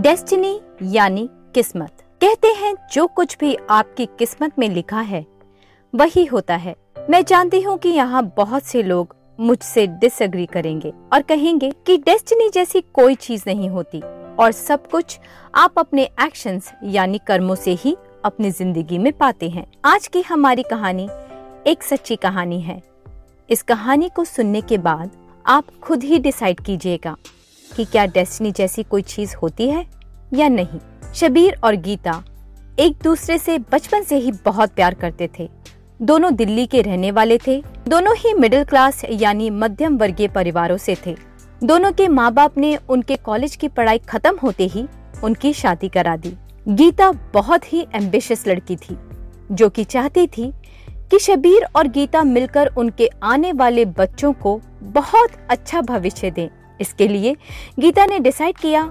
Destiny यानी किस्मत। कहते हैं, जो कुछ भी आपकी किस्मत में लिखा है, वही होता है। मैं जानती हूँ कि यहाँ बहुत से लोग मुझसे डिसएग्री करेंगे और कहेंगे कि डेस्टिनी जैसी कोई चीज़ नहीं होती और सब कुछ आप अपने एक्शंस यानी कर्मों से ही अपनी ज़िंदगी में पाते हैं। आज की हमारी कहानी एक सच्ची कहानी है। इस कहानी को सुनने के बाद आप खुद ही डिसाइड कीजिएगा कि क्या डेस्टिनी जैसी कोई चीज़ होती है या नहीं। शबीर और गीता एक दूसरे से बचपन से ही बहुत प्यार करते थे। दोनों दिल्ली के रहने वाले थे। दोनों ही मिडिल क्लास यानी मध्यम वर्गीय परिवारों से थे। दोनों के माँ बाप ने उनके कॉलेज की पढ़ाई खत्म होते ही उनकी शादी करा दी। गीता बहुत ही एम्बिशियस लड़की थी, जो कि चाहती थी कि शबीर और गीता मिलकर उनके आने वाले बच्चों को बहुत अच्छा भविष्य दें। इसके लिए गीता ने डिसाइड किया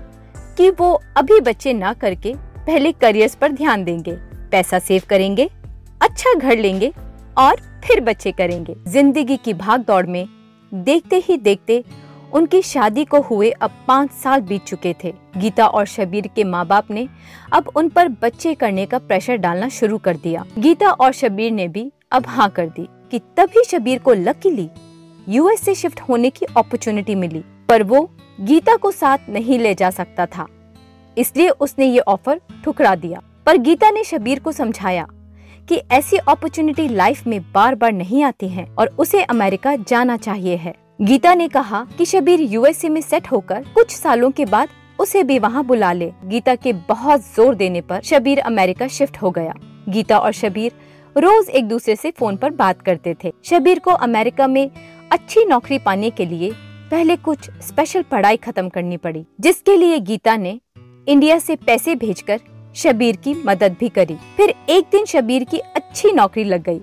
कि वो अभी बच्चे ना करके पहले करियर्स पर ध्यान देंगे, पैसा सेव करेंगे अच्छा घर लेंगे और फिर बच्चे करेंगे। ज़िंदगी की भाग दौड़ में देखते ही देखते उनकी शादी को हुए अब पाँच साल बीत चुके थे। गीता और शबीर के माँ बाप ने अब उन पर बच्चे करने का प्रेशर डालना शुरू कर दिया। गीता और शबीर ने भी अब हाँ कर दी कि तभी शबीर को लकीली यूएस से शिफ्ट होने की अपॉर्चुनिटी मिली। पर वो गीता को साथ नहीं ले जा सकता था। इसलिए उसने ये ऑफ़र ठुकरा दिया। पर गीता ने शबीर को समझाया कि ऐसी अपॉर्चुनिटी लाइफ में बार बार नहीं आती है और उसे अमेरिका जाना चाहिए है। गीता ने कहा कि शबीर यूएसए में सेट होकर कुछ सालों के बाद उसे भी वहाँ बुला ले। गीता के बहुत ज़ोर देने पर शबीर अमेरिका शिफ्ट हो गया। गीता और शबीर रोज एक दूसरे से फ़ोन पर बात करते थे। शबीर को अमेरिका में अच्छी नौकरी पाने के लिए पहले कुछ स्पेशल पढ़ाई खत्म करनी पड़ी, जिसके लिए गीता ने इंडिया से पैसे भेजकर शबीर की मदद भी करी। फिर एक दिन शबीर की अच्छी नौकरी लग गई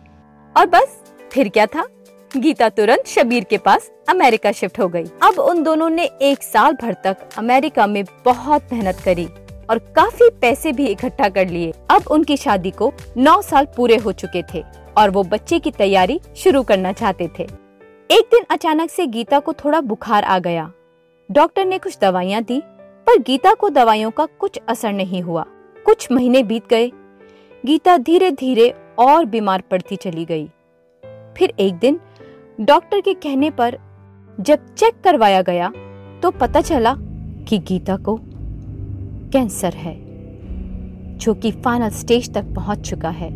और बस, फिर क्या था? गीता तुरंत शबीर के पास अमेरिका शिफ्ट हो गई। अब उन दोनों ने एक साल भर तक अमेरिका में बहुत मेहनत करी और काफ़ी पैसे भी इकट्ठा कर लिए। अब उनकी शादी को नौ साल पूरे हो चुके थे और वो बच्चे की तैयारी शुरू करना चाहते थे। एक दिन अचानक से गीता को थोड़ा बुखार आ गया। डॉक्टर ने कुछ दवाइयाँ दी, पर गीता को दवाइयों का कुछ असर नहीं हुआ। कुछ महीने बीत गए। गीता धीरे धीरे और बीमार पड़ती चली गई। फिर एक दिन डॉक्टर के कहने पर जब चेक करवाया गया तो पता चला कि गीता को कैंसर है, जो कि फाइनल स्टेज तक पहुँच चुका है।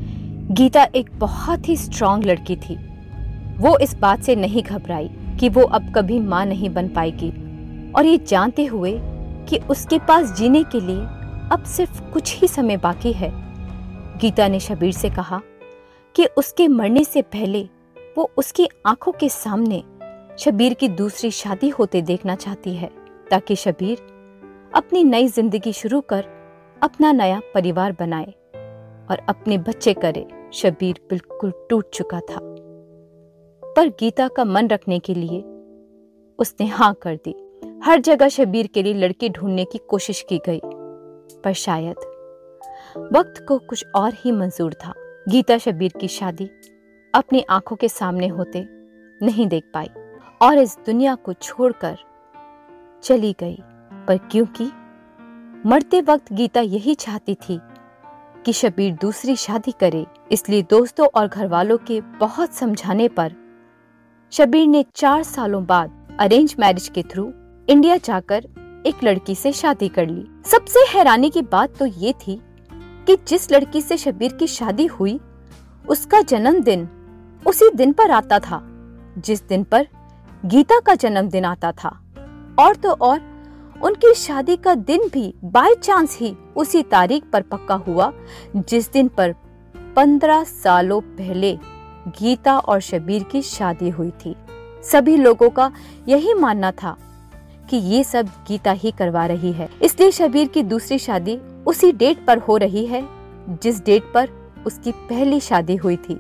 गीता एक बहुत ही स्ट्रांग लड़की थी। वो इस बात से नहीं घबराई कि वो अब कभी माँ नहीं बन पाएगी। और ये जानते हुए कि उसके पास जीने के लिए अब सिर्फ़ कुछ ही समय बाकी है। गीता ने शबीर से कहा कि उसके मरने से पहले वो उसकी आँखों के सामने शबीर की दूसरी शादी होते देखना चाहती है, ताकि शबीर अपनी नई ज़िंदगी शुरू कर अपना नया परिवार बनाए और अपने बच्चे करे। शबीर बिल्कुल टूट चुका था। पर गीता का मन रखने के लिए उसने हाँ कर दी। हर जगह शबीर के लिए लड़की ढूँढने की कोशिश की गई, पर शायद वक्त को कुछ और ही मंजूर था। गीता शबीर की शादी अपनी आँखों के सामने होते नहीं देख पाई और इस दुनिया को छोड़कर चली गई। पर क्योंकि मरते वक्त गीता यही चाहती थी कि शबीर दूसरी शादी करे, इसलिए दोस्तों और घर वालों के बहुत समझाने पर शबीर ने चार सालों बाद अरेंज मैरिज के थ्रू इंडिया जाकर एक लड़की से शादी कर ली। सबसे हैरानी की बात तो ये थी कि जिस लड़की से शबीर की शादी हुई, उसका जन्मदिन उसी दिन पर आता था, जिस दिन पर गीता का जन्मदिन आता था। और तो और, उनकी शादी का दिन भी बाय चांस ही उसी तारीख पर पक्का हुआ, जिस दिन पर पंद्रह सालों पहले गीता और शबीर की शादी हुई थी। सभी लोगों का यही मानना था कि ये सब गीता ही करवा रही है। इसलिए शबीर की दूसरी शादी उसी डेट पर हो रही है, जिस डेट पर उसकी पहली शादी हुई थी।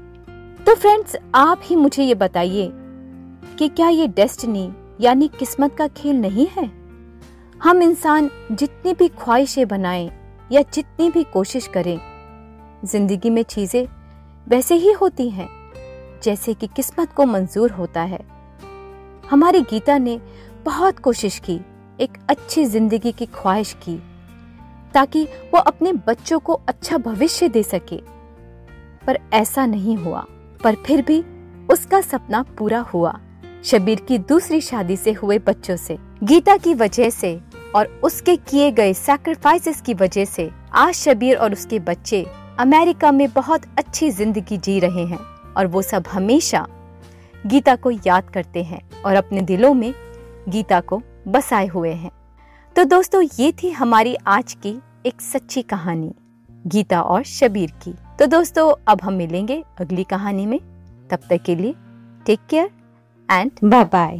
तो फ्रेंड्स, आप ही मुझे ये बताइए कि क्या ये डेस्टिनी यानी किस्मत का खेल नहीं है? हम इंसान जितनी भी ख्वाहिशें बनाएँ या जितनी भी कोशिश करें, ज़िंदगी में चीज़ें वैसे ही होती हैं। जैसे कि किस्मत को मंजूर होता है। हमारी गीता ने बहुत कोशिश की, एक अच्छी ज़िंदगी की ख्वाहिश की, ताकि वो अपने बच्चों को अच्छा भविष्य दे सके। पर ऐसा नहीं हुआ, पर फिर भी उसका सपना पूरा हुआ, शबीर की दूसरी शादी से हुए बच्चों से। गीता की वजह से और उसके किए गए सैक्रिफाइसेस की वजह से आज शबीर और उसके बच्चे अमेरिका में बहुत अच्छी ज़िंदगी जी रहे हैं। और वो सब हमेशा गीता को याद करते हैं और अपने दिलों में गीता को बसाए हुए हैं। तो दोस्तों, ये थी हमारी आज की एक सच्ची कहानी, गीता और शबीर की। तो दोस्तों, अब हम मिलेंगे अगली कहानी में। तब तक के लिए take care and bye bye